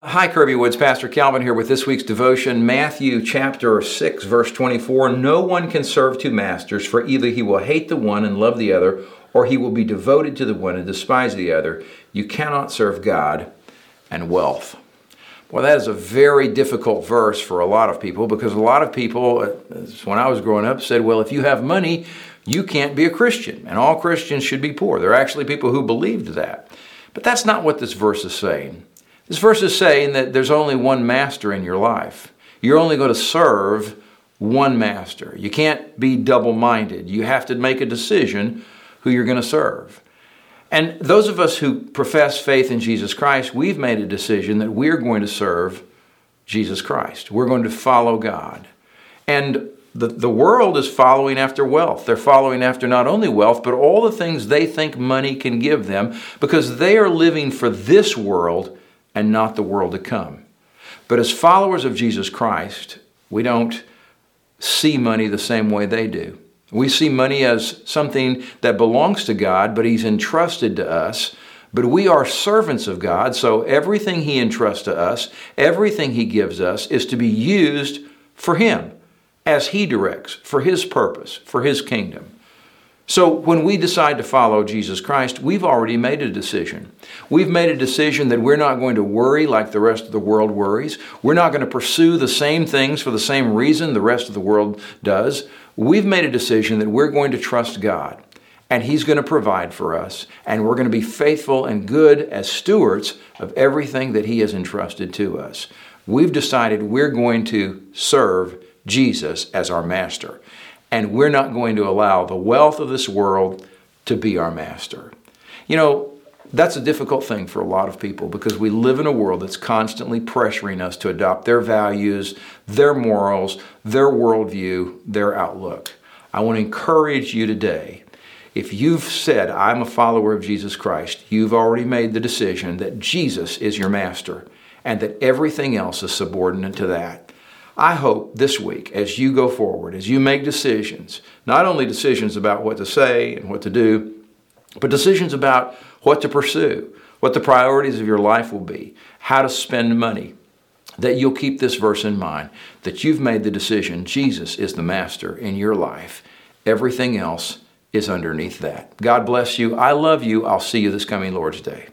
Hi, Kirby Woods. Pastor Calvin here with this week's devotion, Matthew chapter 6, verse 24. No one can serve two masters, for either he will hate the one and love the other, or he will be devoted to the one and despise the other. You cannot serve God and wealth. Well, that is a very difficult verse for a lot of people because a lot of people, uh, when I was growing up, said, well, if you have money, you can't be a Christian, and all Christians should be poor. There are actually people who believed that. But that's not what this verse is saying. This verse is saying that there's only one master in your life. You're only going to serve one master. You can't be double minded. You have to make a decision who you're going to serve. And those of us who profess faith in Jesus Christ, we've made a decision that we're going to serve Jesus Christ. We're going to follow God. And the, the world is following after wealth. They're following after not only wealth, but all the things they think money can give them because they are living for this world and not the world to come. But as followers of Jesus Christ, we don't see money the same way they do. We see money as something that belongs to God, but He's entrusted to us. But we are servants of God, so everything He entrusts to us, everything He gives us, is to be used for Him as He directs, for His purpose, for His kingdom. So when we decide to follow Jesus Christ, we've already made a decision. We've made a decision that we're not going to worry like the rest of the world worries. We're not going to pursue the same things for the same reason the rest of the world does. We've made a decision that we're going to trust God and He's going to provide for us, and we're going to be faithful and good as stewards of everything that He has entrusted to us. We've decided we're going to serve Jesus as our master and we're not going to allow the wealth of this world to be our master. You know, that's a difficult thing for a lot of people because we live in a world that's constantly pressuring us to adopt their values, their morals, their worldview, their outlook. I want to encourage you today. If you've said, I'm a follower of Jesus Christ, you've already made the decision that Jesus is your master and that everything else is subordinate to that. I hope this week, as you go forward, as you make decisions, not only decisions about what to say and what to do, but decisions about what to pursue, what the priorities of your life will be, how to spend money, that you'll keep this verse in mind that you've made the decision Jesus is the master in your life. Everything else is underneath that. God bless you. I love you. I'll see you this coming Lord's Day.